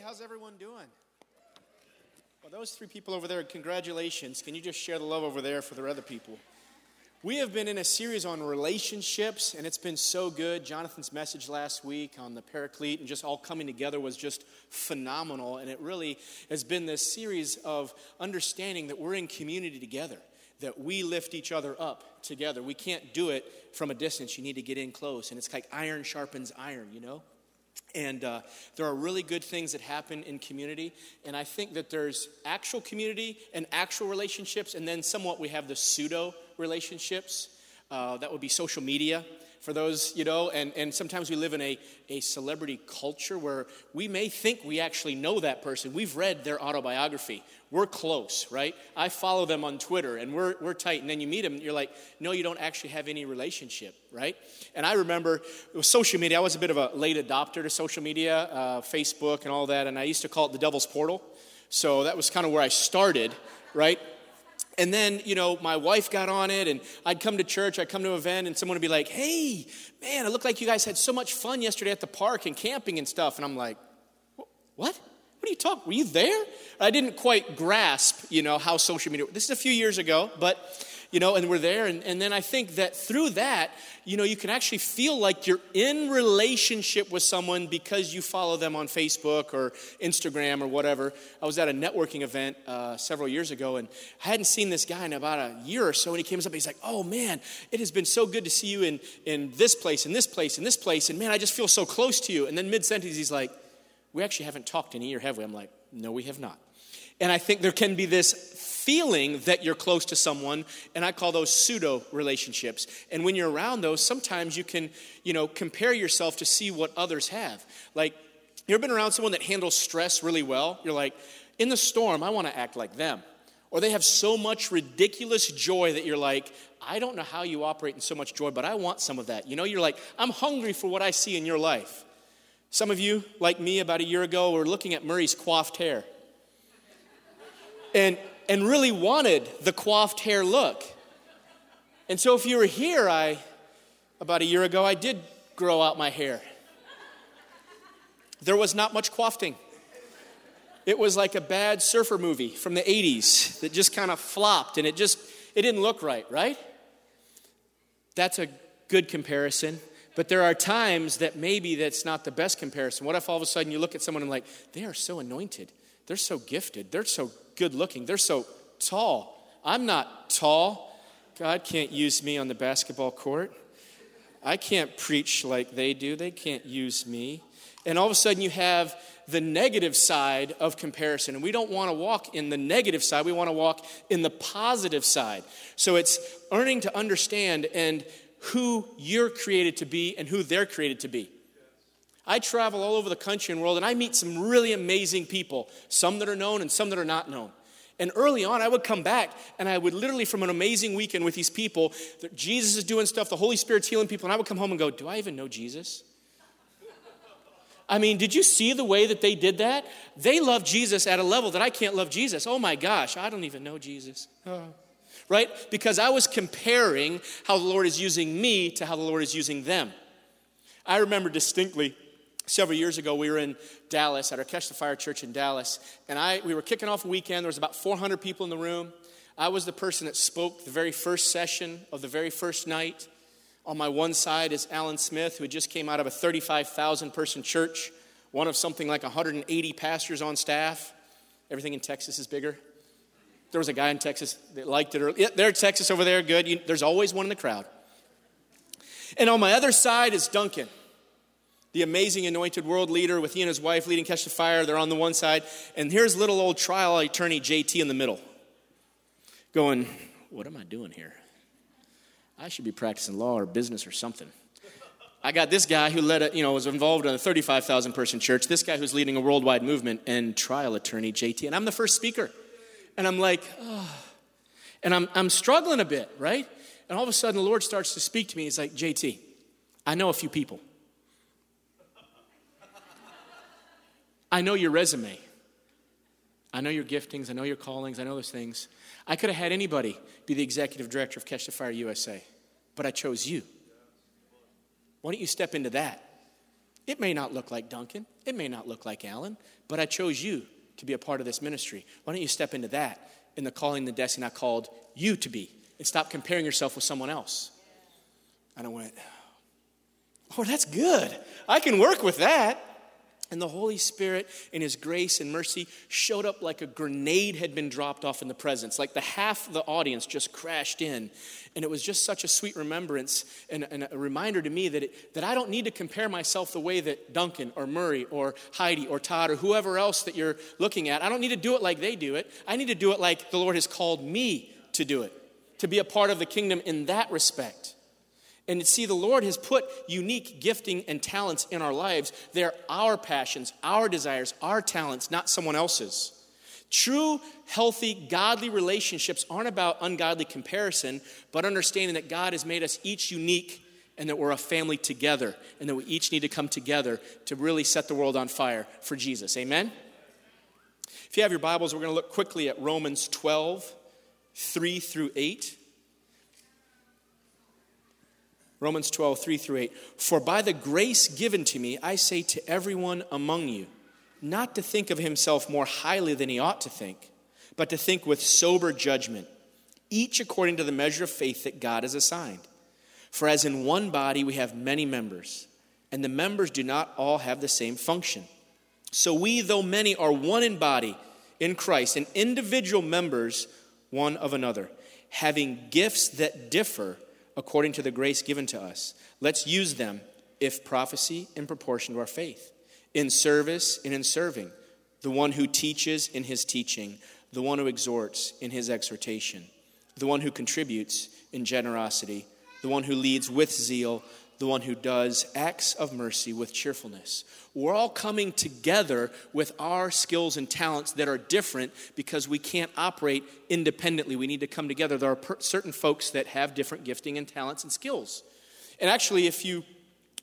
how's everyone doing? Well, those three people over there, congratulations. Can you just share the love over there for the other people? We have been in a series on relationships, and it's been so good. Jonathan's message last week on the paraclete and just all coming together was just phenomenal. And it really has been this series of understanding that we're in community together, that we lift each other up together. We can't do it from a distance. You need to get in close. And it's like iron sharpens iron, you know? And uh, there are really good things that happen in community. And I think that there's actual community and actual relationships, and then somewhat we have the pseudo relationships. Uh, that would be social media for those, you know, and, and sometimes we live in a, a celebrity culture where we may think we actually know that person. We've read their autobiography. We're close, right? I follow them on Twitter and we're, we're tight. And then you meet them you're like, no, you don't actually have any relationship, right? And I remember with social media, I was a bit of a late adopter to social media, uh, Facebook and all that. And I used to call it the devil's portal. So that was kind of where I started, right? And then, you know, my wife got on it, and I'd come to church, I'd come to an event, and someone would be like, hey, man, it looked like you guys had so much fun yesterday at the park and camping and stuff. And I'm like, what? What are you talking? Were you there? I didn't quite grasp, you know, how social media. This is a few years ago, but you know, and we're there. And, and then I think that through that, you know, you can actually feel like you're in relationship with someone because you follow them on Facebook or Instagram or whatever. I was at a networking event uh, several years ago and I hadn't seen this guy in about a year or so. And he came up and he's like, oh man, it has been so good to see you in, in this place, in this place, in this place. And man, I just feel so close to you. And then mid sentence, he's like, we actually haven't talked in a year, have we? I'm like, no, we have not. And I think there can be this feeling that you're close to someone, and I call those pseudo relationships. And when you're around those, sometimes you can, you know, compare yourself to see what others have. Like, you ever been around someone that handles stress really well? You're like, in the storm, I want to act like them. Or they have so much ridiculous joy that you're like, I don't know how you operate in so much joy, but I want some of that. You know, you're like, I'm hungry for what I see in your life. Some of you, like me about a year ago, were looking at Murray's coiffed hair. And and really wanted the coiffed hair look. And so, if you were here, I, about a year ago, I did grow out my hair. There was not much coiffing. It was like a bad surfer movie from the 80s that just kind of flopped and it just, it didn't look right, right? That's a good comparison. But there are times that maybe that's not the best comparison. What if all of a sudden you look at someone and like, they are so anointed, they're so gifted, they're so good looking. They're so tall. I'm not tall. God can't use me on the basketball court. I can't preach like they do. They can't use me. And all of a sudden, you have the negative side of comparison. And we don't want to walk in the negative side, we want to walk in the positive side. So it's learning to understand and who you're created to be and who they're created to be. I travel all over the country and world and I meet some really amazing people, some that are known and some that are not known. And early on, I would come back and I would literally, from an amazing weekend with these people, Jesus is doing stuff, the Holy Spirit's healing people, and I would come home and go, Do I even know Jesus? I mean, did you see the way that they did that? They love Jesus at a level that I can't love Jesus. Oh my gosh, I don't even know Jesus. Oh. Right? Because I was comparing how the Lord is using me to how the Lord is using them. I remember distinctly several years ago, we were in Dallas at our Catch the Fire church in Dallas, and I, we were kicking off a weekend. There was about 400 people in the room. I was the person that spoke the very first session of the very first night. On my one side is Alan Smith, who just came out of a 35,000 person church, one of something like 180 pastors on staff. Everything in Texas is bigger. There was a guy in Texas that liked it. Yeah, there, Texas over there, good. You, there's always one in the crowd. And on my other side is Duncan the amazing anointed world leader with he and his wife leading Catch the Fire. They're on the one side. And here's little old trial attorney JT in the middle, going, What am I doing here? I should be practicing law or business or something. I got this guy who led a, you know, was involved in a 35,000 person church, this guy who's leading a worldwide movement, and trial attorney JT. And I'm the first speaker. And I'm like, oh. And I'm, I'm struggling a bit, right? And all of a sudden, the Lord starts to speak to me. He's like, JT, I know a few people. I know your resume. I know your giftings. I know your callings. I know those things. I could have had anybody be the executive director of Catch the Fire USA, but I chose you. Why don't you step into that? It may not look like Duncan, it may not look like Alan, but I chose you to be a part of this ministry. Why don't you step into that in the calling, the destiny I called you to be, and stop comparing yourself with someone else? And I went, Oh, that's good. I can work with that. And the Holy Spirit, in His grace and mercy, showed up like a grenade had been dropped off in the presence. Like the half the audience just crashed in. And it was just such a sweet remembrance and, and a reminder to me that, it, that I don't need to compare myself the way that Duncan or Murray or Heidi or Todd or whoever else that you're looking at, I don't need to do it like they do it. I need to do it like the Lord has called me to do it, to be a part of the kingdom in that respect. And see, the Lord has put unique gifting and talents in our lives. They're our passions, our desires, our talents, not someone else's. True, healthy, godly relationships aren't about ungodly comparison, but understanding that God has made us each unique and that we're a family together and that we each need to come together to really set the world on fire for Jesus. Amen? If you have your Bibles, we're going to look quickly at Romans 12, 3 through 8. Romans 12, 3 through 8. For by the grace given to me, I say to everyone among you, not to think of himself more highly than he ought to think, but to think with sober judgment, each according to the measure of faith that God has assigned. For as in one body we have many members, and the members do not all have the same function. So we, though many, are one in body in Christ, and individual members one of another, having gifts that differ according to the grace given to us. Let's use them, if prophecy, in proportion to our faith, in service and in serving, the one who teaches in his teaching, the one who exhorts in his exhortation, the one who contributes in generosity, the one who leads with zeal, the one who does acts of mercy with cheerfulness. We're all coming together with our skills and talents that are different because we can't operate independently. We need to come together. There are certain folks that have different gifting and talents and skills. And actually, if you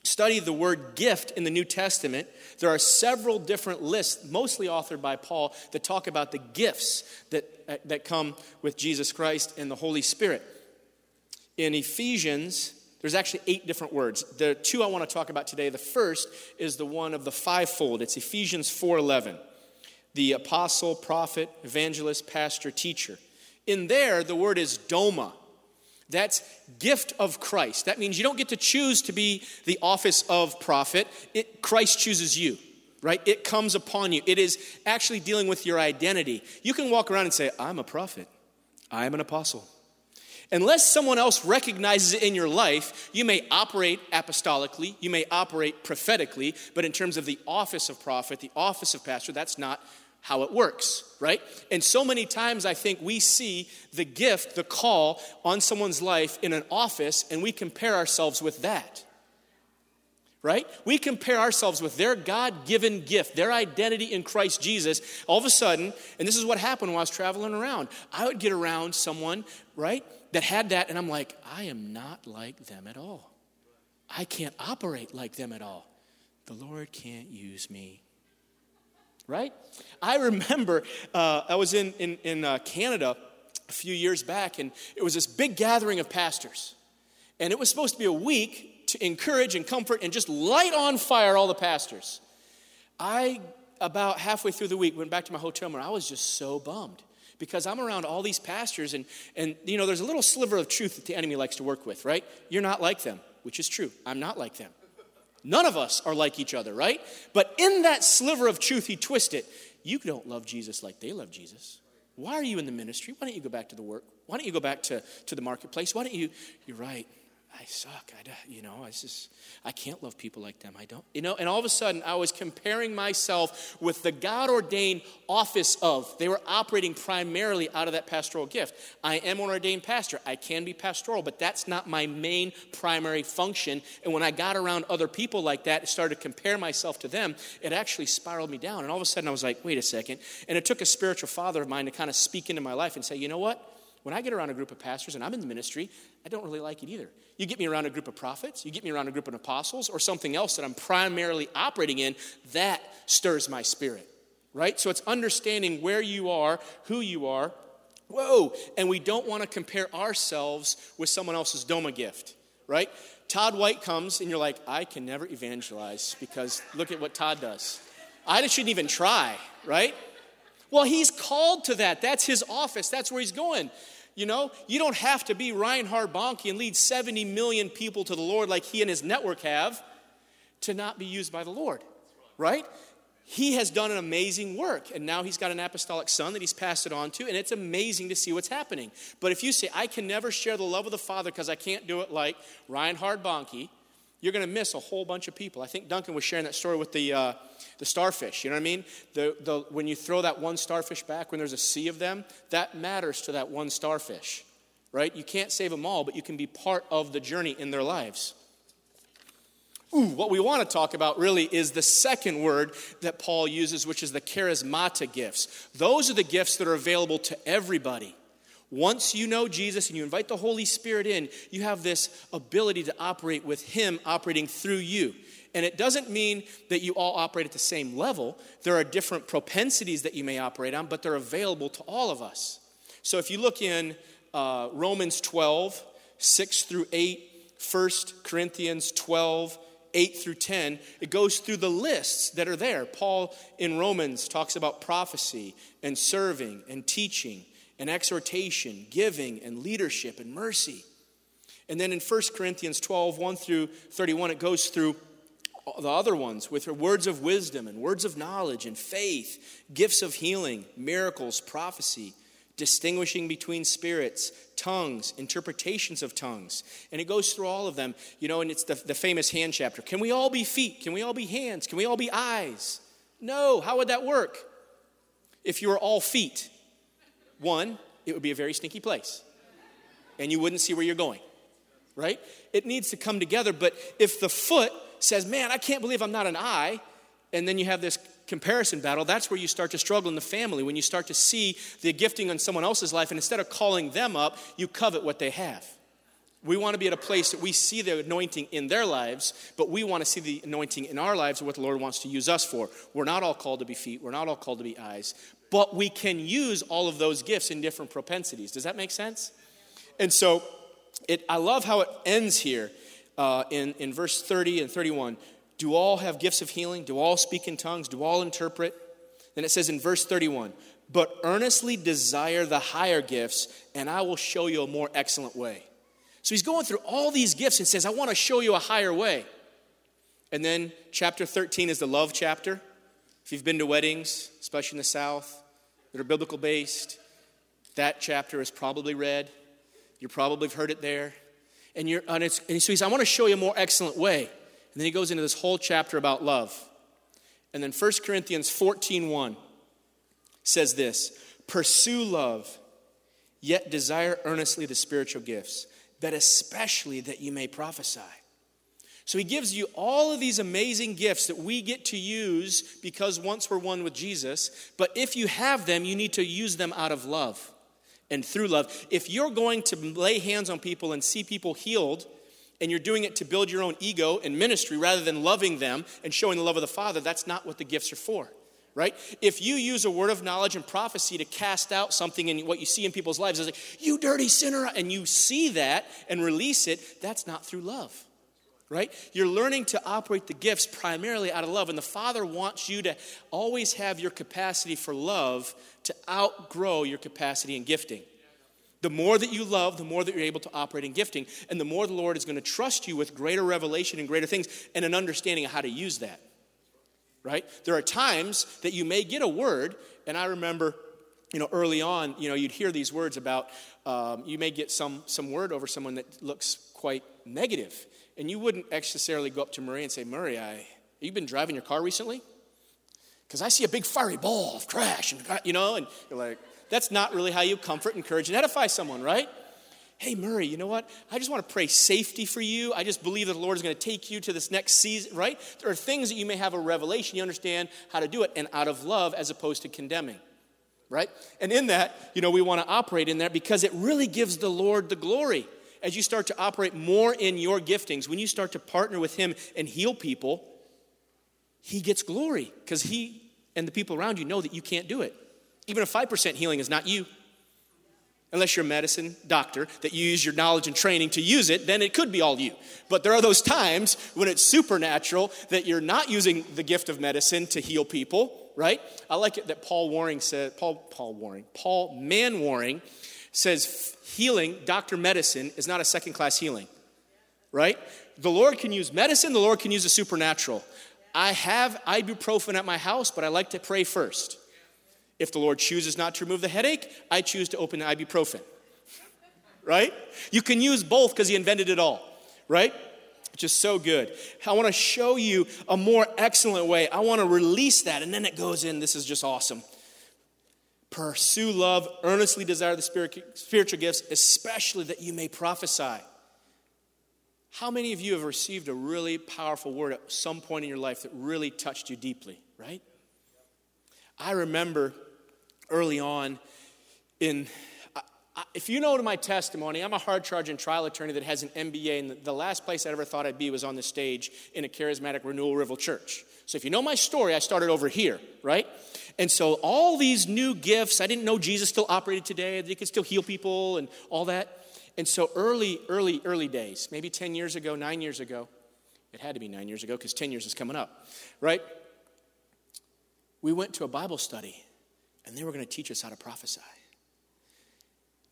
study the word gift in the New Testament, there are several different lists, mostly authored by Paul, that talk about the gifts that, uh, that come with Jesus Christ and the Holy Spirit. In Ephesians, there's actually eight different words. The two I want to talk about today, the first is the one of the fivefold. It's Ephesians 4:11. The apostle, prophet, evangelist, pastor, teacher. In there, the word is doma. That's gift of Christ. That means you don't get to choose to be the office of prophet. It, Christ chooses you, right? It comes upon you. It is actually dealing with your identity. You can walk around and say, I'm a prophet. I am an apostle. Unless someone else recognizes it in your life, you may operate apostolically, you may operate prophetically, but in terms of the office of prophet, the office of pastor, that's not how it works, right? And so many times I think we see the gift, the call on someone's life in an office, and we compare ourselves with that. Right? We compare ourselves with their God given gift, their identity in Christ Jesus. All of a sudden, and this is what happened when I was traveling around, I would get around someone, right? that had that, and I'm like, I am not like them at all. I can't operate like them at all. The Lord can't use me. Right? I remember uh, I was in, in, in uh, Canada a few years back, and it was this big gathering of pastors. And it was supposed to be a week to encourage and comfort and just light on fire all the pastors. I, about halfway through the week, went back to my hotel room. I was just so bummed because I'm around all these pastors, and, and you know, there's a little sliver of truth that the enemy likes to work with, right? You're not like them, which is true. I'm not like them. None of us are like each other, right? But in that sliver of truth, he twists it. You don't love Jesus like they love Jesus. Why are you in the ministry? Why don't you go back to the work? Why don't you go back to, to the marketplace? Why don't you? You're right. I suck. I, you know, I just, I can't love people like them. I don't, you know, and all of a sudden I was comparing myself with the God ordained office of. They were operating primarily out of that pastoral gift. I am an ordained pastor. I can be pastoral, but that's not my main primary function. And when I got around other people like that and started to compare myself to them, it actually spiraled me down. And all of a sudden I was like, wait a second. And it took a spiritual father of mine to kind of speak into my life and say, you know what? When I get around a group of pastors and I'm in the ministry, I don't really like it either. You get me around a group of prophets, you get me around a group of apostles, or something else that I'm primarily operating in, that stirs my spirit, right? So it's understanding where you are, who you are. Whoa, and we don't want to compare ourselves with someone else's Doma gift right? Todd White comes and you're like, I can never evangelize because look at what Todd does. I shouldn't even try, right? Well, he's called to that. That's his office. That's where he's going. You know, you don't have to be Reinhard Bonnke and lead 70 million people to the Lord like he and his network have to not be used by the Lord, right? He has done an amazing work, and now he's got an apostolic son that he's passed it on to, and it's amazing to see what's happening. But if you say, I can never share the love of the Father because I can't do it like Reinhard Bonnke, you're going to miss a whole bunch of people. I think Duncan was sharing that story with the, uh, the starfish. You know what I mean? The, the, when you throw that one starfish back, when there's a sea of them, that matters to that one starfish, right? You can't save them all, but you can be part of the journey in their lives. Ooh, what we want to talk about really is the second word that Paul uses, which is the charismata gifts. Those are the gifts that are available to everybody. Once you know Jesus and you invite the Holy Spirit in, you have this ability to operate with Him operating through you. And it doesn't mean that you all operate at the same level. There are different propensities that you may operate on, but they're available to all of us. So if you look in uh, Romans 12, 6 through 8, 1 Corinthians 12, 8 through 10, it goes through the lists that are there. Paul in Romans talks about prophecy and serving and teaching and exhortation, giving and leadership and mercy. And then in 1 Corinthians 12, 1 through 31, it goes through the other ones with words of wisdom and words of knowledge and faith, gifts of healing, miracles, prophecy, distinguishing between spirits, tongues, interpretations of tongues. And it goes through all of them, you know, and it's the, the famous hand chapter. Can we all be feet? Can we all be hands? Can we all be eyes? No. How would that work? If you were all feet, one, it would be a very stinky place, and you wouldn't see where you're going, right? It needs to come together, but if the foot says, Man, I can't believe I'm not an eye, and then you have this comparison battle, that's where you start to struggle in the family. When you start to see the gifting on someone else's life, and instead of calling them up, you covet what they have. We want to be at a place that we see the anointing in their lives, but we want to see the anointing in our lives what the Lord wants to use us for. We're not all called to be feet, we're not all called to be eyes, but we can use all of those gifts in different propensities. Does that make sense? And so it, I love how it ends here uh, in, in verse 30 and 31. Do all have gifts of healing? Do all speak in tongues? Do all interpret? Then it says in verse 31 But earnestly desire the higher gifts, and I will show you a more excellent way. So he's going through all these gifts and says, I want to show you a higher way. And then chapter 13 is the love chapter. If you've been to weddings, especially in the South, that are biblical based, that chapter is probably read. You probably have heard it there. And, you're, and, and so he's, I want to show you a more excellent way. And then he goes into this whole chapter about love. And then 1 Corinthians 14 1 says this Pursue love, yet desire earnestly the spiritual gifts, but especially that you may prophesy. So he gives you all of these amazing gifts that we get to use because once we're one with Jesus. But if you have them, you need to use them out of love and through love. If you're going to lay hands on people and see people healed, and you're doing it to build your own ego and ministry rather than loving them and showing the love of the Father, that's not what the gifts are for right? If you use a word of knowledge and prophecy to cast out something in what you see in people's lives, it's like, you dirty sinner, and you see that and release it, that's not through love right? You're learning to operate the gifts primarily out of love. And the Father wants you to always have your capacity for love to outgrow your capacity in gifting. The more that you love, the more that you're able to operate in gifting. And the more the Lord is going to trust you with greater revelation and greater things and an understanding of how to use that. Right? There are times that you may get a word, and I remember you know, early on, you know, you'd hear these words about, um, you may get some, some word over someone that looks quite negative. And you wouldn't necessarily go up to Marie and say, Murray, I, you been driving your car recently? Because I see a big fiery ball of trash, and you know, and you're like, that's not really how you comfort, encourage, and edify someone, right? Hey, Murray, you know what? I just want to pray safety for you. I just believe that the Lord is going to take you to this next season, right? There are things that you may have a revelation, you understand how to do it, and out of love as opposed to condemning, right? And in that, you know, we want to operate in that because it really gives the Lord the glory as you start to operate more in your giftings, when you start to partner with Him and heal people, He gets glory because He and the people around you know that you can't do it. Even a 5% healing is not you. Unless you're a medicine doctor that you use your knowledge and training to use it, then it could be all you. But there are those times when it's supernatural that you're not using the gift of medicine to heal people, right? I like it that Paul Waring said, Paul, Paul Waring, Paul Manwaring says healing, doctor medicine, is not a second class healing, right? The Lord can use medicine, the Lord can use the supernatural. I have ibuprofen at my house, but I like to pray first. If the Lord chooses not to remove the headache, I choose to open the ibuprofen. right? You can use both because He invented it all, right? Is so good. I want to show you a more excellent way. I want to release that, and then it goes in. This is just awesome. Pursue love, earnestly desire the spiritual gifts, especially that you may prophesy. How many of you have received a really powerful word at some point in your life that really touched you deeply, right? I remember early on in if you know to my testimony, I'm a hard charging trial attorney that has an MBA, and the last place I ever thought I'd be was on the stage in a charismatic renewal river church. So if you know my story, I started over here, right? And so all these new gifts, I didn't know Jesus still operated today, that he could still heal people and all that. And so early, early, early days, maybe 10 years ago, nine years ago, it had to be nine years ago because 10 years is coming up, right? We went to a Bible study and they were going to teach us how to prophesy.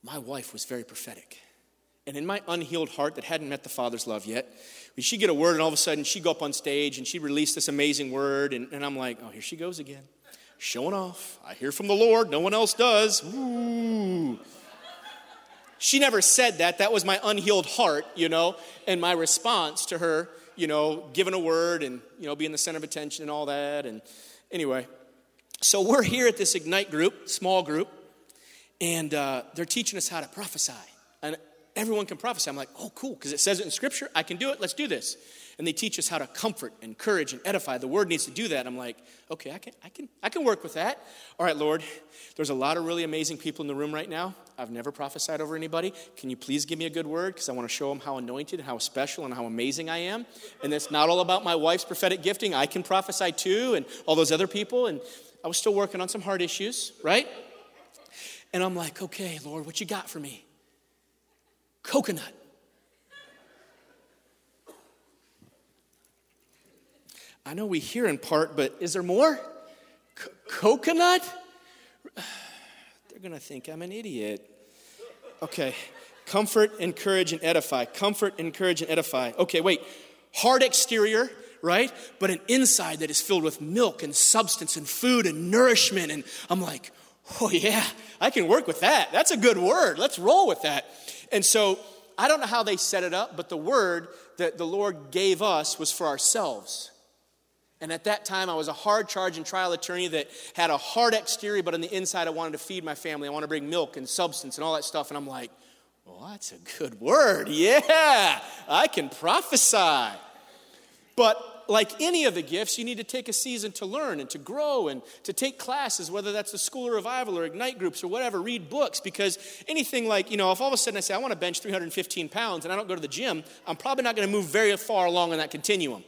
My wife was very prophetic. And in my unhealed heart that hadn't met the Father's love yet, she'd get a word and all of a sudden she'd go up on stage and she'd release this amazing word. And, and I'm like, oh, here she goes again, showing off. I hear from the Lord, no one else does. Ooh. She never said that. That was my unhealed heart, you know, and my response to her, you know, giving a word and, you know, being the center of attention and all that. And anyway, so we're here at this Ignite group, small group, and uh, they're teaching us how to prophesy. And everyone can prophesy. I'm like, oh, cool, because it says it in Scripture. I can do it. Let's do this. And they teach us how to comfort, encourage, and edify. The Word needs to do that. I'm like, okay, I can, I can, I can work with that. All right, Lord. There's a lot of really amazing people in the room right now. I've never prophesied over anybody. Can you please give me a good word? Because I want to show them how anointed and how special and how amazing I am. And it's not all about my wife's prophetic gifting. I can prophesy too, and all those other people. And I was still working on some hard issues, right? And I'm like, okay, Lord, what you got for me? Coconut. I know we hear in part, but is there more? C- coconut? They're going to think I'm an idiot. Okay. Comfort, encourage, and edify. Comfort, encourage, and edify. Okay, wait. Hard exterior, right? But an inside that is filled with milk and substance and food and nourishment. And I'm like, oh, yeah, I can work with that. That's a good word. Let's roll with that. And so I don't know how they set it up, but the word that the Lord gave us was for ourselves. And at that time, I was a hard charging trial attorney that had a hard exterior, but on the inside, I wanted to feed my family. I wanted to bring milk and substance and all that stuff. And I'm like, well, that's a good word. Yeah, I can prophesy. But like any of the gifts, you need to take a season to learn and to grow and to take classes, whether that's the School Revival or Ignite groups or whatever, read books. Because anything like, you know, if all of a sudden I say, I want to bench 315 pounds and I don't go to the gym, I'm probably not going to move very far along in that continuum.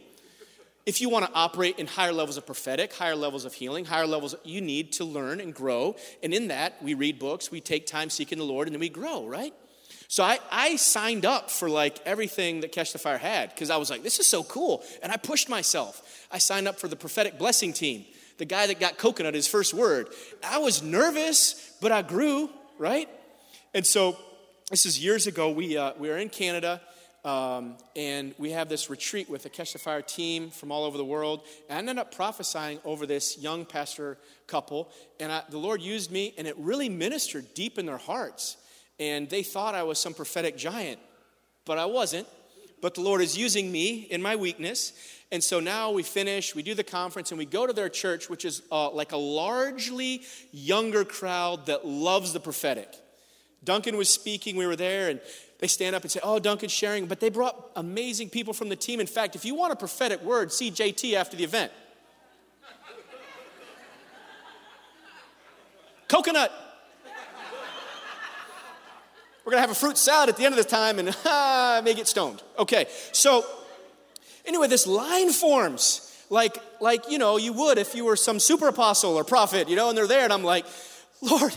If you want to operate in higher levels of prophetic, higher levels of healing, higher levels, you need to learn and grow. And in that, we read books, we take time seeking the Lord, and then we grow, right? So I, I signed up for like everything that Catch the Fire had because I was like, this is so cool. And I pushed myself. I signed up for the prophetic blessing team, the guy that got coconut his first word. I was nervous, but I grew, right? And so this is years ago. We, uh, we were in Canada. Um, and we have this retreat with the Catch the Fire team from all over the world. And I ended up prophesying over this young pastor couple, and I, the Lord used me, and it really ministered deep in their hearts and they thought I was some prophetic giant, but I wasn't. But the Lord is using me in my weakness. And so now we finish, we do the conference, and we go to their church, which is uh, like a largely younger crowd that loves the prophetic. Duncan was speaking, we were there, and they stand up and say, Oh, Duncan's sharing. But they brought amazing people from the team. In fact, if you want a prophetic word, see JT after the event. Coconut. We're going to have a fruit salad at the end of the time and ah, I may get stoned. Okay, so anyway, this line forms like, like, you know, you would if you were some super apostle or prophet, you know, and they're there and I'm like, Lord,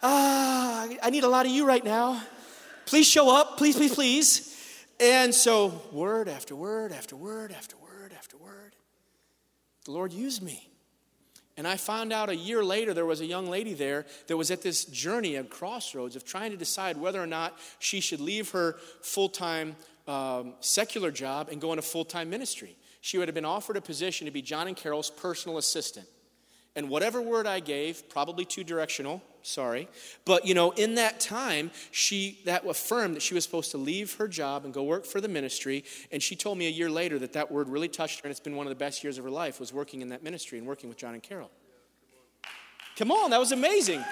ah, I need a lot of you right now. Please show up, please, please, please. And so, word after word after word after word after word, the Lord used me. And I found out a year later there was a young lady there that was at this journey of crossroads of trying to decide whether or not she should leave her full time um, secular job and go into full time ministry. She would have been offered a position to be John and Carol's personal assistant. And whatever word I gave, probably too directional, sorry, but you know, in that time, she that affirmed that she was supposed to leave her job and go work for the ministry. And she told me a year later that that word really touched her, and it's been one of the best years of her life was working in that ministry and working with John and Carol. Come on, that was amazing.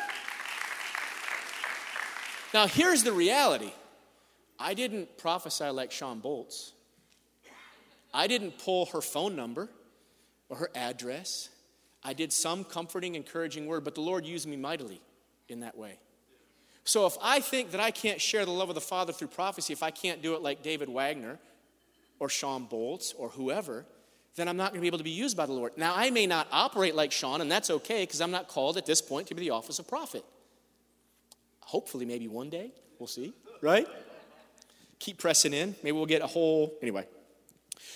Now, here's the reality I didn't prophesy like Shawn Bolz. I didn't pull her phone number or her address. I did some comforting, encouraging word, but the Lord used me mightily in that way. So if I think that I can't share the love of the Father through prophecy, if I can't do it like David Wagner or Shawn Bolz or whoever, then I'm not going to be able to be used by the Lord. Now, I may not operate like Shawn, and that's okay because I'm not called at this point to be the office of prophet. Hopefully, maybe one day. We'll see, right? Keep pressing in. Maybe we'll get a whole, anyway.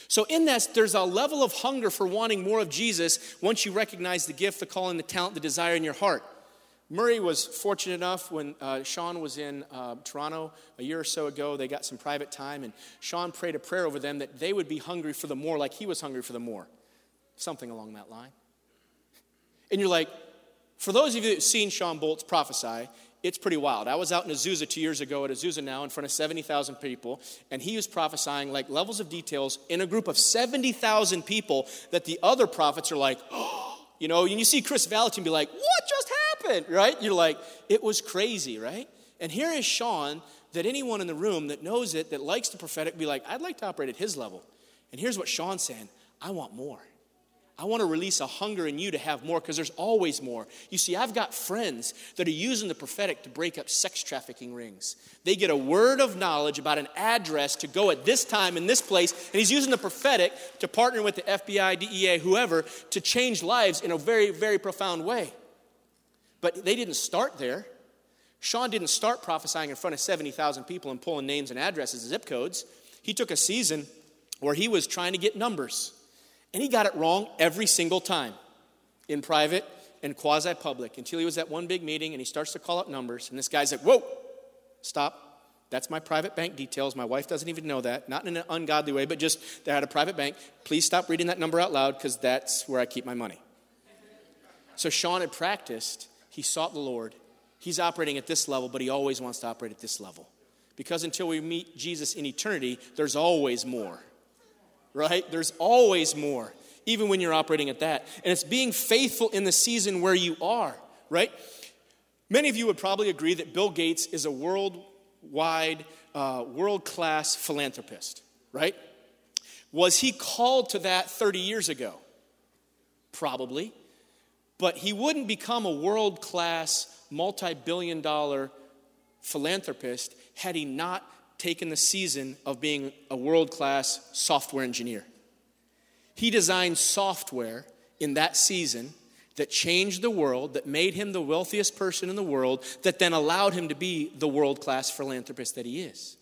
So, in that, there's a level of hunger for wanting more of Jesus once you recognize the gift, the calling, the talent, the desire in your heart. Murray was fortunate enough when uh, Shawn was in uh, Toronto a year or so ago. They got some private time, and Shawn prayed a prayer over them that they would be hungry for the more, like he was hungry for the more. Something along that line. And you're like, for those of you that have seen Shawn Bolz prophesy, it's pretty wild. I was out in Azusa two years ago at Azusa now in front of 70,000 people, and he was prophesying like levels of details in a group of 70,000 people that the other prophets are like, oh, you know, and you see Kris Vallotton be like, what just happened, right? You're like, it was crazy, right? And here is Shawn that anyone in the room that knows it, that likes the prophetic, be like, I'd like to operate at his level. And here's what Shawn's saying I want more. I want to release a hunger in you to have more because there's always more. You see, I've got friends that are using the prophetic to break up sex trafficking rings. They get a word of knowledge about an address to go at this time in this place, and he's using the prophetic to partner with the FBI, DEA, whoever, to change lives in a very, very profound way. But they didn't start there. Shawn didn't start prophesying in front of 70,000 people and pulling names and addresses and zip codes. He took a season where he was trying to get numbers. And he got it wrong every single time in private and quasi public until he was at one big meeting and he starts to call out numbers. And this guy's like, Whoa, stop. That's my private bank details. My wife doesn't even know that. Not in an ungodly way, but just they had a private bank. Please stop reading that number out loud because that's where I keep my money. So Shawn had practiced. He sought the Lord. He's operating at this level, but he always wants to operate at this level. Because until we meet Jesus in eternity, there's always more right? There's always more, even when you're operating at that. And it's being faithful in the season where you are, right? Many of you would probably agree that Bill Gates is a worldwide, uh, world class philanthropist, right? Was he called to that 30 years ago? Probably. But he wouldn't become a world class, multi billion dollar philanthropist had he not taken the season of being a world class software engineer. He designed software in that season that changed the world, that made him the wealthiest person in the world, that then allowed him to be the world class philanthropist that he is.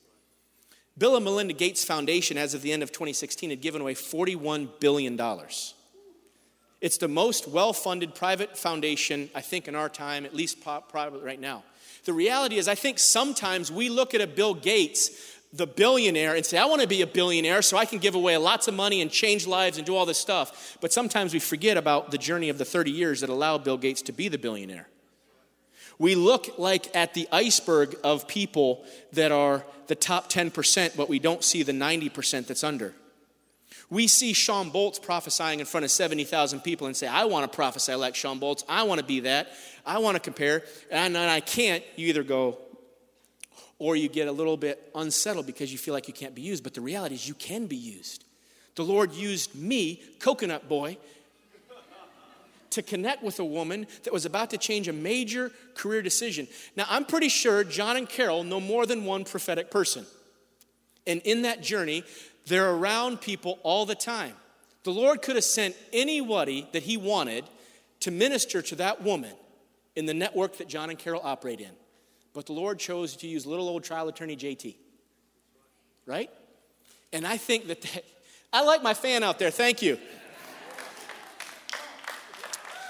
Bill and Melinda Gates Foundation, as of the end of 2016, had given away $41 billion. It's the most well funded private foundation, I think, in our time, at least probably right now. The reality is, I think sometimes we look at a Bill Gates, the billionaire, and say, I want to be a billionaire so I can give away lots of money and change lives and do all this stuff. But sometimes we forget about the journey of the 30 years that allowed Bill Gates to be the billionaire. We look like at the iceberg of people that are the top 10%, but we don't see the 90% that's under. We see Shawn Bolz prophesying in front of 70,000 people and say, I want to prophesy like Shawn Bolz. I want to be that. I want to compare. And I can't. You either go, or you get a little bit unsettled because you feel like you can't be used. But the reality is, you can be used. The Lord used me, Coconut Boy, to connect with a woman that was about to change a major career decision. Now, I'm pretty sure John and Carol know more than one prophetic person. And in that journey, they're around people all the time. The Lord could have sent anybody that He wanted to minister to that woman in the network that John and Carol operate in. But the Lord chose to use little old trial attorney JT. Right? And I think that, that I like my fan out there. Thank you.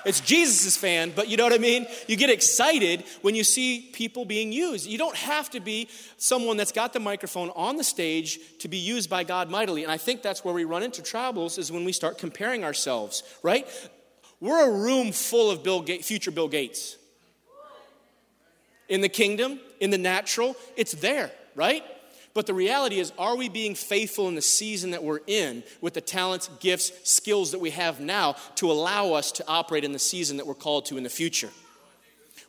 It's Jesus' fan, but you know what I mean? You get excited when you see people being used. You don't have to be someone that's got the microphone on the stage to be used by God mightily. And I think that's where we run into troubles is when we start comparing ourselves, right? We're a room full of Bill Gates, future Bill Gates. In the kingdom, in the natural, it's there, right? But the reality is, are we being faithful in the season that we're in with the talents, gifts, skills that we have now to allow us to operate in the season that we're called to in the future?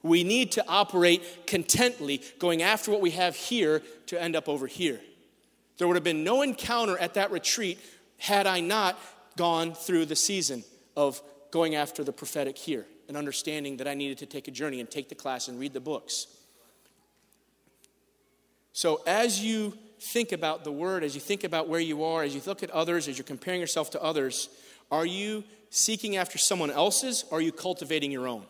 We need to operate contently, going after what we have here to end up over here. There would have been no encounter at that retreat had I not gone through the season of going after the prophetic here and understanding that I needed to take a journey and take the class and read the books. So, as you think about the word, as you think about where you are, as you look at others, as you're comparing yourself to others, are you seeking after someone else's or are you cultivating your own?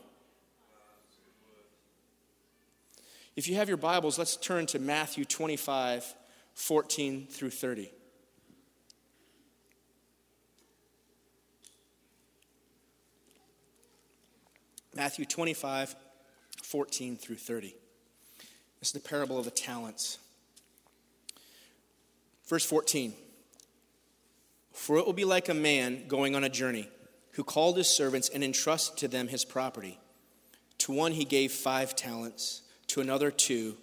If you have your Bibles, let's turn to Matthew 25, 14 through 30. Matthew 25, 14 through 30. This is the parable of the talents. Verse 14 For it will be like a man going on a journey who called his servants and entrusted to them his property. To one he gave five talents, to another two,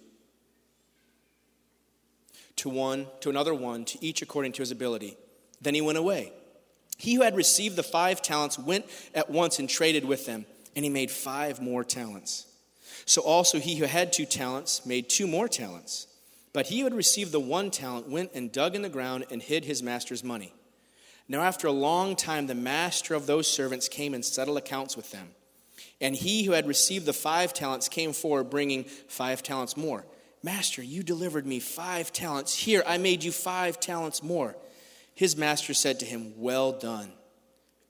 to one, to another one, to each according to his ability. Then he went away. He who had received the five talents went at once and traded with them, and he made five more talents. So also he who had two talents made two more talents. But he who had received the one talent went and dug in the ground and hid his master's money. Now, after a long time, the master of those servants came and settled accounts with them. And he who had received the five talents came forward, bringing five talents more. Master, you delivered me five talents. Here, I made you five talents more. His master said to him, Well done,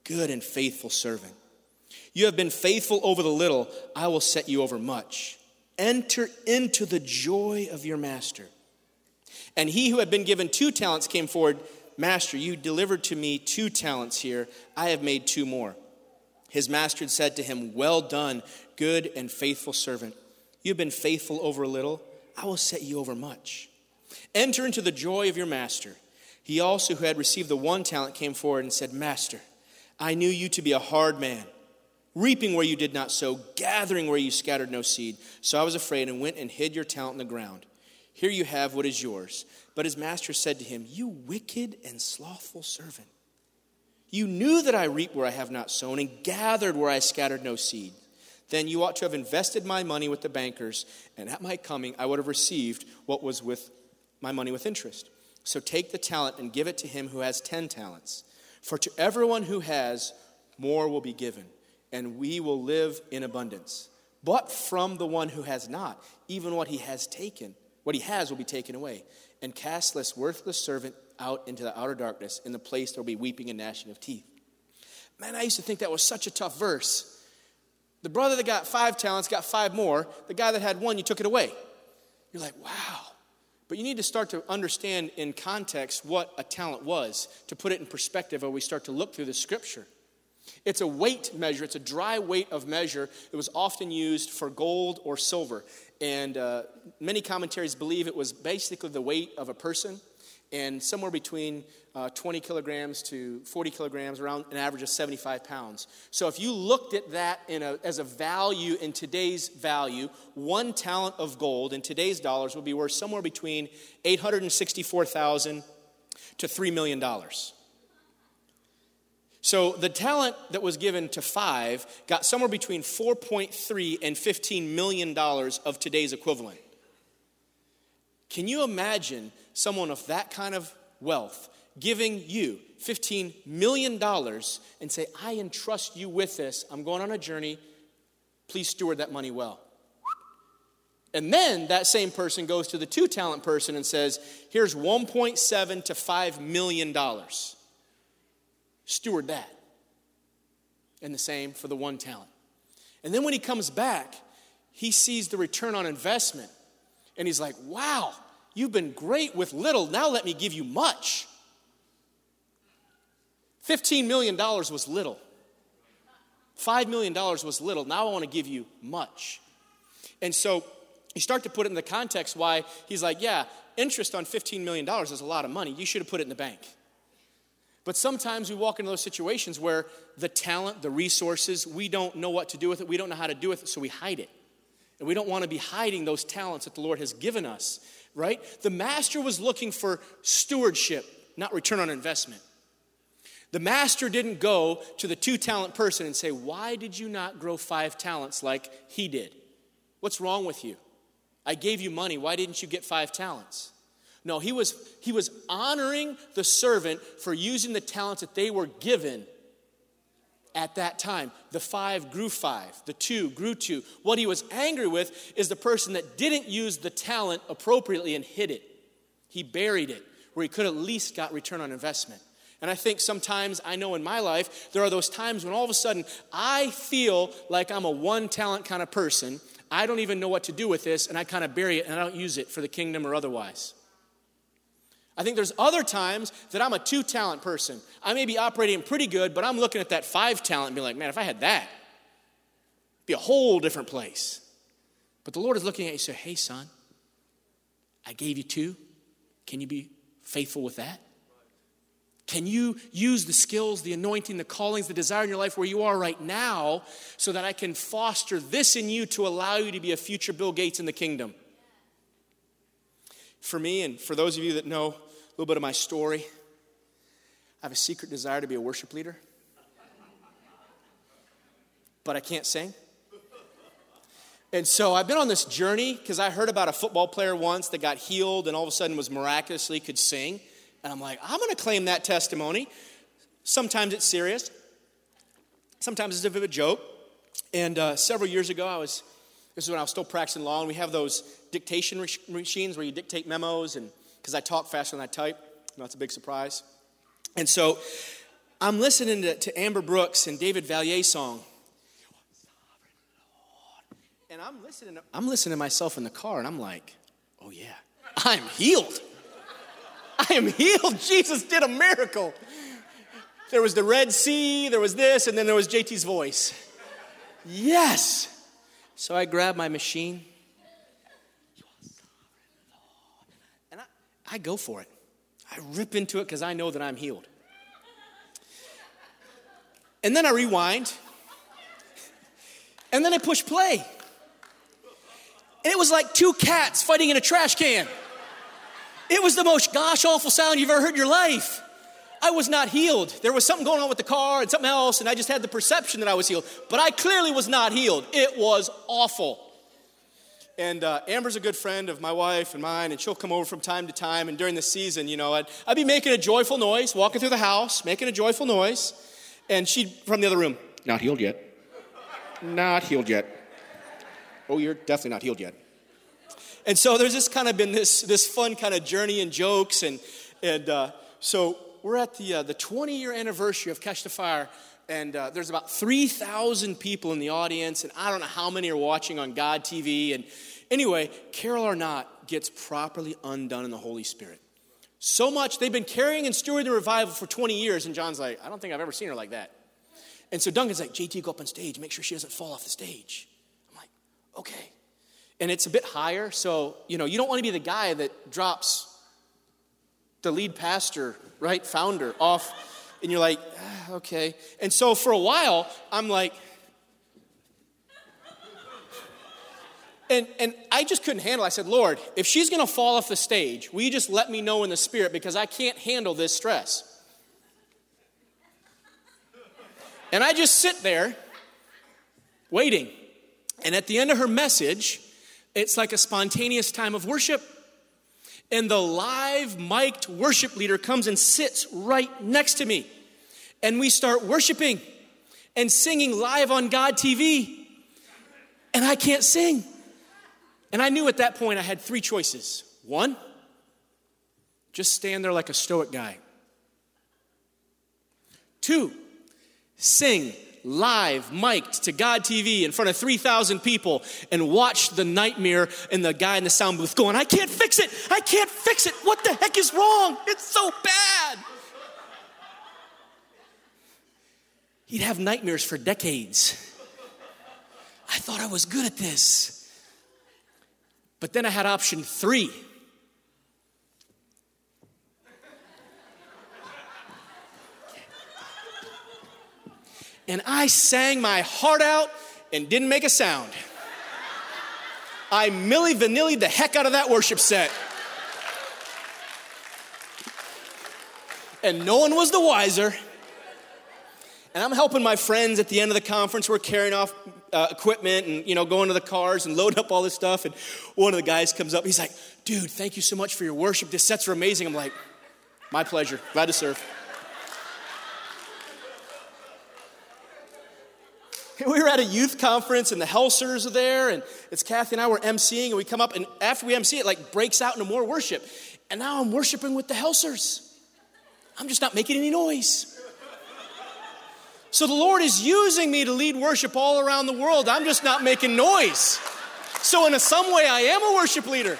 good and faithful servant. You have been faithful over the little, I will set you over much. Enter into the joy of your master. And he who had been given two talents came forward, Master, you delivered to me two talents here. I have made two more. His master said to him, Well done, good and faithful servant. You have been faithful over a little, I will set you over much. Enter into the joy of your master. He also, who had received the one talent, came forward and said, Master, I knew you to be a hard man reaping where you did not sow, gathering where you scattered no seed. So I was afraid and went and hid your talent in the ground. Here you have what is yours. But his master said to him, You wicked and slothful servant. You knew that I reap where I have not sown and gathered where I scattered no seed. Then you ought to have invested my money with the bankers, and at my coming I would have received what was with my money with interest. So take the talent and give it to him who has ten talents. For to everyone who has, more will be given and we will live in abundance. But from the one who has not, even what he has taken, what he has will be taken away. And cast this worthless servant out into the outer darkness, in the place there will be weeping and gnashing of teeth. Man, I used to think that was such a tough verse. The brother that got five talents got five more. The guy that had one, you took it away. You're like, wow. But you need to start to understand in context what a talent was to put it in perspective as we start to look through the scripture. It's a weight measure, it's a dry weight of measure. It was often used for gold or silver. And uh, many commentaries believe it was basically the weight of a person and somewhere between uh, 20 kilograms to 40 kilograms, around an average of 75 pounds. So if you looked at that a, as a value in today's value, one talent of gold in today's dollars would be worth somewhere between 864,000 to $3 million. So the talent that was given to five got somewhere between 4.3 and 15 million dollars of today's equivalent. Can you imagine someone of that kind of wealth giving you 15 million dollars and say, "I entrust you with this. I'm going on a journey. Please steward that money well." And then that same person goes to the two talent person and says, "Here's 1.7 to 5 million dollars." Steward that. And the same for the one talent. And then when he comes back, he sees the return on investment. And he's like, wow, you've been great with little. Now let me give you much. $15 million was little. $5 million was little. Now I want to give you much. And so you start to put it in the context why he's like, yeah, interest on $15 million is a lot of money. You should have put it in the bank. But sometimes we walk into those situations where the talent, the resources, we don't know what to do with it. We don't know how to do with it, so we hide it. And we don't want to be hiding those talents that the Lord has given us, right? The master was looking for stewardship, not return on investment. The master didn't go to the two talent person and say, Why did you not grow five talents like he did? What's wrong with you? I gave you money. Why didn't you get five talents? No, he was, he was honoring the servant for using the talents that they were given at that time. The five grew five, the two grew two. What he was angry with is the person that didn't use the talent appropriately and hid it. He buried it where he could at least got return on investment. And I think sometimes I know in my life there are those times when all of a sudden I feel like I'm a one talent kind of person. I don't even know what to do with this, and I kind of bury it and I don't use it for the kingdom or otherwise. I think there's other times that I'm a two talent person. I may be operating pretty good, but I'm looking at that five talent and be like, man, if I had that, it'd be a whole different place. But the Lord is looking at you and say, hey, son, I gave you two. Can you be faithful with that? Can you use the skills, the anointing, the callings, the desire in your life where you are right now so that I can foster this in you to allow you to be a future Bill Gates in the kingdom? For me, and for those of you that know a little bit of my story, I have a secret desire to be a worship leader, but I can't sing. And so I've been on this journey because I heard about a football player once that got healed and all of a sudden was miraculously could sing. And I'm like, I'm going to claim that testimony. Sometimes it's serious, sometimes it's a bit of a joke. And uh, several years ago, I was this is when I was still practicing law, and we have those dictation machines where you dictate memos, and because I talk faster than I type, it's a big surprise. And so I'm listening to, to Amber Brooks and David Vallier song. And I'm listening, to, I'm listening to myself in the car, and I'm like, oh yeah, I'm healed. I am healed. Jesus did a miracle. There was the Red Sea, there was this, and then there was JT's voice. Yes. So I grab my machine. And I, I go for it. I rip into it because I know that I'm healed. And then I rewind. And then I push play. And it was like two cats fighting in a trash can. It was the most gosh awful sound you've ever heard in your life. I was not healed. There was something going on with the car and something else, and I just had the perception that I was healed. But I clearly was not healed. It was awful. And uh, Amber's a good friend of my wife and mine, and she'll come over from time to time. And during the season, you know, I'd, I'd be making a joyful noise, walking through the house, making a joyful noise. And she'd, from the other room, not healed yet. Not healed yet. Oh, you're definitely not healed yet. And so there's just kind of been this, this fun kind of journey and jokes. And, and uh, so we're at the, uh, the 20 year anniversary of Catch the Fire, and uh, there's about 3,000 people in the audience, and I don't know how many are watching on God TV. And anyway, Carol Arnott gets properly undone in the Holy Spirit. So much, they've been carrying and stewarding the revival for 20 years, and John's like, I don't think I've ever seen her like that. And so Duncan's like, JT, go up on stage, make sure she doesn't fall off the stage. I'm like, okay. And it's a bit higher, so, you know, you don't want to be the guy that drops the lead pastor, right, founder, off, and you're like, ah, okay. And so for a while, I'm like, and, and I just couldn't handle it. I said, Lord, if she's going to fall off the stage, will you just let me know in the spirit because I can't handle this stress? And I just sit there waiting. And at the end of her message, it's like a spontaneous time of worship and the live mic'd worship leader comes and sits right next to me. And we start worshiping and singing live on God TV. And I can't sing. And I knew at that point I had three choices. One, just stand there like a stoic guy. Two, sing live, mic'd to God TV in front of 3,000 people and watch the nightmare and the guy in the sound booth going, I can't fix it. I can't fix it. What the heck is wrong? It's so bad. He'd have nightmares for decades. I thought I was good at this. But then I had option three. And I sang my heart out and didn't make a sound. I Milli Vanilli the heck out of that worship set. And no one was the wiser. And I'm helping my friends at the end of the conference. We're carrying off uh, equipment and, you know, going to the cars and loading up all this stuff. And one of the guys comes up. He's like, dude, thank you so much for your worship. This sets are amazing. I'm like, my pleasure. Glad to serve. we were at a youth conference and the Helsers are there and it's Kathy and I were emceeing and we come up and after we MC it like breaks out into more worship. And now I'm worshiping with the Helsers. I'm just not making any noise. So the Lord is using me to lead worship all around the world. I'm just not making noise. So in a, some way I am a worship leader.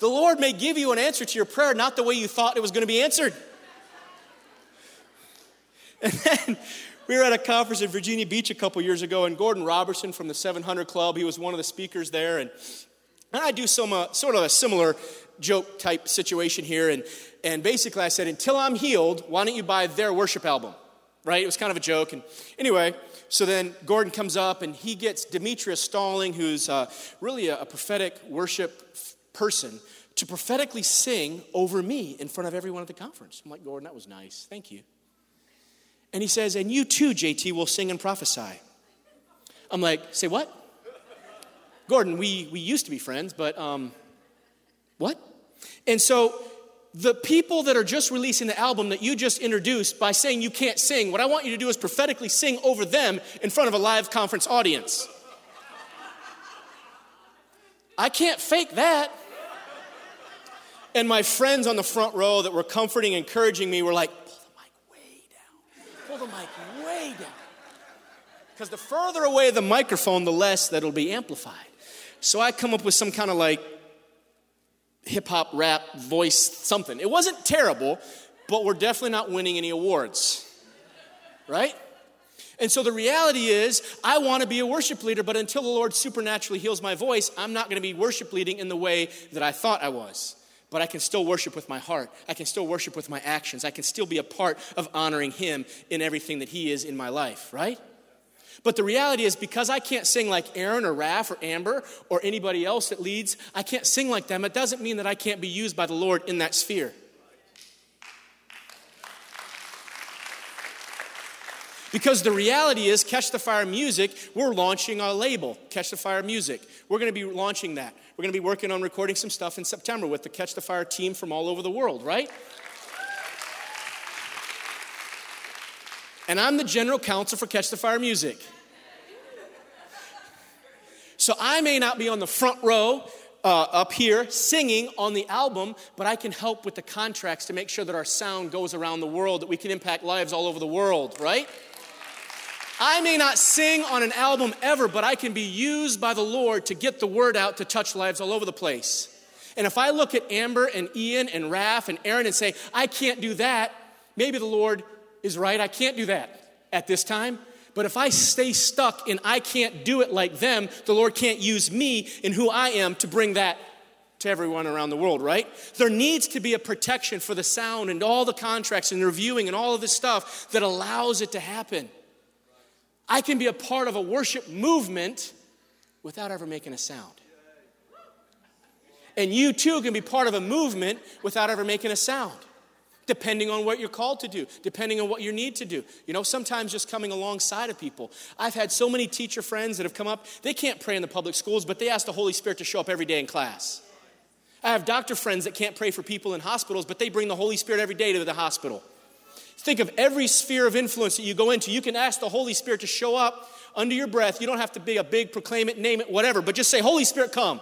The Lord may give you an answer to your prayer not the way you thought it was going to be answered. And then we were at a conference in Virginia Beach a couple years ago, and Gordon Robertson from the 700 Club, he was one of the speakers there. And, and I do some uh, sort of a similar joke type situation here. And, and basically, I said, Until I'm healed, why don't you buy their worship album? Right? It was kind of a joke. And anyway, so then Gordon comes up and he gets Demetria Stalling, who's uh, really a, a prophetic worship person, to prophetically sing over me in front of everyone at the conference. I'm like, Gordon, that was nice. Thank you. And he says, And you too, JT, will sing and prophesy. I'm like, Say what? Gordon, we, we used to be friends, but um, what? And so the people that are just releasing the album that you just introduced by saying you can't sing, what I want you to do is prophetically sing over them in front of a live conference audience. I can't fake that. And my friends on the front row that were comforting, encouraging me were like, the mic way down. Because the further away the microphone, the less that it'll be amplified. So I come up with some kind of like hip hop rap voice something. It wasn't terrible, but we're definitely not winning any awards. Right? And so the reality is, I want to be a worship leader, but until the Lord supernaturally heals my voice, I'm not going to be worship leading in the way that I thought I was but I can still worship with my heart. I can still worship with my actions. I can still be a part of honoring Him in everything that He is in my life, right? But the reality is, because I can't sing like Aaron or Raph or Amber or anybody else that leads, I can't sing like them. It doesn't mean that I can't be used by the Lord in that sphere. Because the reality is, Catch the Fire Music, we're launching a label, Catch the Fire Music. We're going to be launching that. We're going to be working on recording some stuff in September with the Catch the Fire team from all over the world, right? And I'm the general counsel for Catch the Fire Music. So I may not be on the front row uh, up here singing on the album, but I can help with the contracts to make sure that our sound goes around the world, that we can impact lives all over the world, right? I may not sing on an album ever, but I can be used by the Lord to get the word out to touch lives all over the place. And if I look at Amber and Ian and Raph and Aaron and say, I can't do that, maybe the Lord is right. I can't do that at this time. But if I stay stuck in I can't do it like them, the Lord can't use me in who I am to bring that to everyone around the world, right? There needs to be a protection for the sound and all the contracts and reviewing and all of this stuff that allows it to happen. I can be a part of a worship movement without ever making a sound. And you too can be part of a movement without ever making a sound, depending on what you're called to do, depending on what you need to do. You know, sometimes just coming alongside of people. I've had so many teacher friends that have come up, they can't pray in the public schools, but they ask the Holy Spirit to show up every day in class. I have doctor friends that can't pray for people in hospitals, but they bring the Holy Spirit every day to the hospital. Think of every sphere of influence that you go into. You can ask the Holy Spirit to show up under your breath. You don't have to be a big, proclaim it, name it, whatever, but just say, Holy Spirit, come.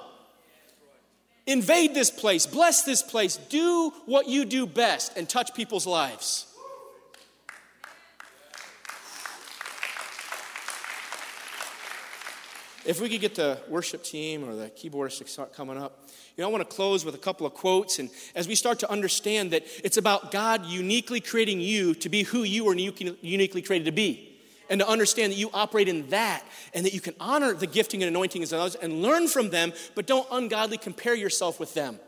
Invade this place, bless this place, do what you do best, and touch people's lives. If we could get the worship team or the keyboardist to start coming up. You know, I want to close with a couple of quotes. And as we start to understand that it's about God uniquely creating you to be who you are uniquely created to be. And to understand that you operate in that and that you can honor the gifting and anointing of others and learn from them, but don't ungodly compare yourself with them.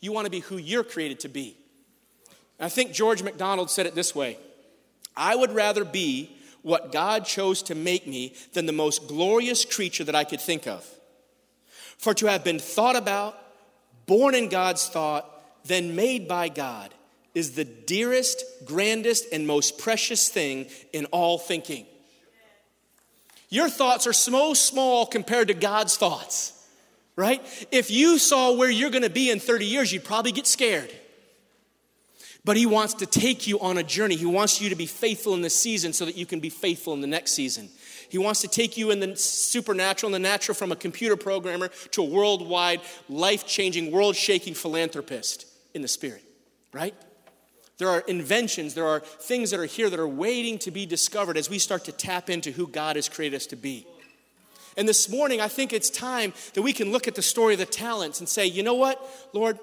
You want to be who you're created to be. And I think George MacDonald said it this way I would rather be what God chose to make me than the most glorious creature that I could think of. For to have been thought about, born in God's thought, then made by God, is the dearest, grandest, and most precious thing in all thinking. Your thoughts are so small compared to God's thoughts, right? If you saw where you're gonna be in 30 years, you'd probably get scared. But He wants to take you on a journey. He wants you to be faithful in this season so that you can be faithful in the next season. He wants to take you in the supernatural and the natural from a computer programmer to a worldwide, life changing, world shaking philanthropist in the spirit, right? There are inventions, there are things that are here that are waiting to be discovered as we start to tap into who God has created us to be. And this morning, I think it's time that we can look at the story of the talents and say, you know what, Lord,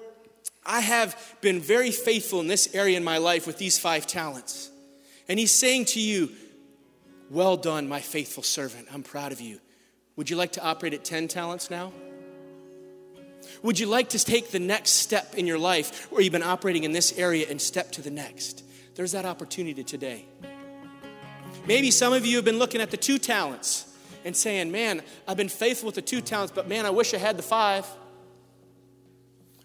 I have been very faithful in this area in my life with these five talents. And He's saying to you, Well done, my faithful servant. I'm proud of you. Would you like to operate at 10 talents now? Would you like to take the next step in your life where you've been operating in this area and step to the next? There's that opportunity today. Maybe some of you have been looking at the two talents and saying, Man, I've been faithful with the two talents, but man, I wish I had the five.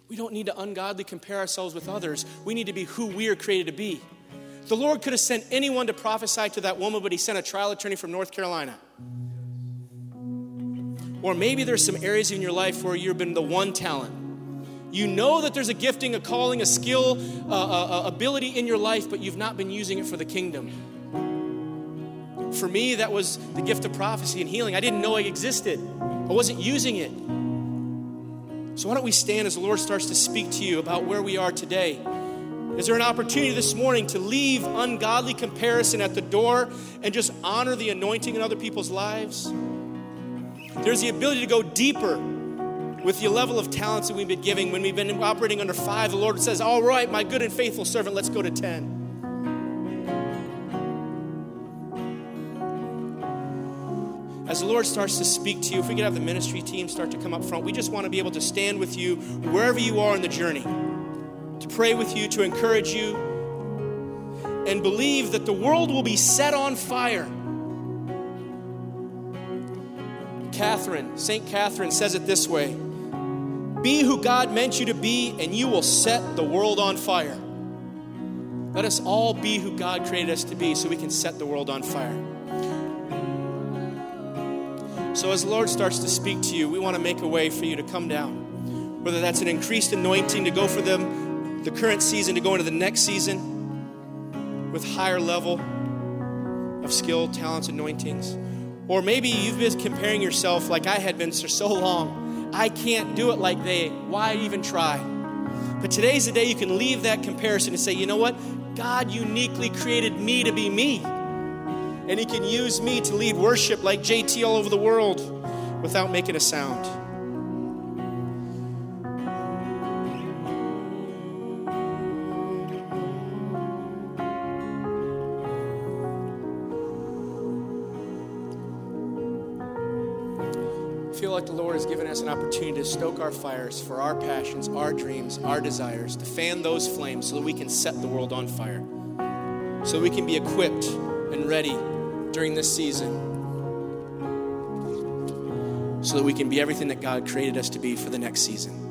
We don't need to ungodly compare ourselves with others. We need to be who we are created to be. The Lord could have sent anyone to prophesy to that woman, but He sent a trial attorney from North Carolina. Or maybe there's some areas in your life where you've been the one talent. You know that there's a gifting, a calling, a skill, a, a, a ability in your life, but you've not been using it for the kingdom. For me, that was the gift of prophecy and healing. I didn't know it existed, I wasn't using it. So, why don't we stand as the Lord starts to speak to you about where we are today? Is there an opportunity this morning to leave ungodly comparison at the door and just honor the anointing in other people's lives? There's the ability to go deeper with the level of talents that we've been giving. When we've been operating under five, the Lord says, All right, my good and faithful servant, let's go to 10. As the Lord starts to speak to you, if we could have the ministry team start to come up front, we just want to be able to stand with you wherever you are in the journey, to pray with you, to encourage you, and believe that the world will be set on fire. Catherine, St. Catherine says it this way Be who God meant you to be, and you will set the world on fire. Let us all be who God created us to be so we can set the world on fire. So, as the Lord starts to speak to you, we want to make a way for you to come down. Whether that's an increased anointing to go for them, the current season to go into the next season with higher level of skill, talents, anointings. Or maybe you've been comparing yourself like I had been for so long. I can't do it like they. Why even try? But today's the day you can leave that comparison and say, you know what? God uniquely created me to be me and He can use me to lead worship like JT all over the world without making a sound. I feel like the Lord has given us an opportunity to stoke our fires for our passions, our dreams, our desires, to fan those flames so that we can set the world on fire, so we can be equipped and ready during this season so that we can be everything that God created us to be for the next season.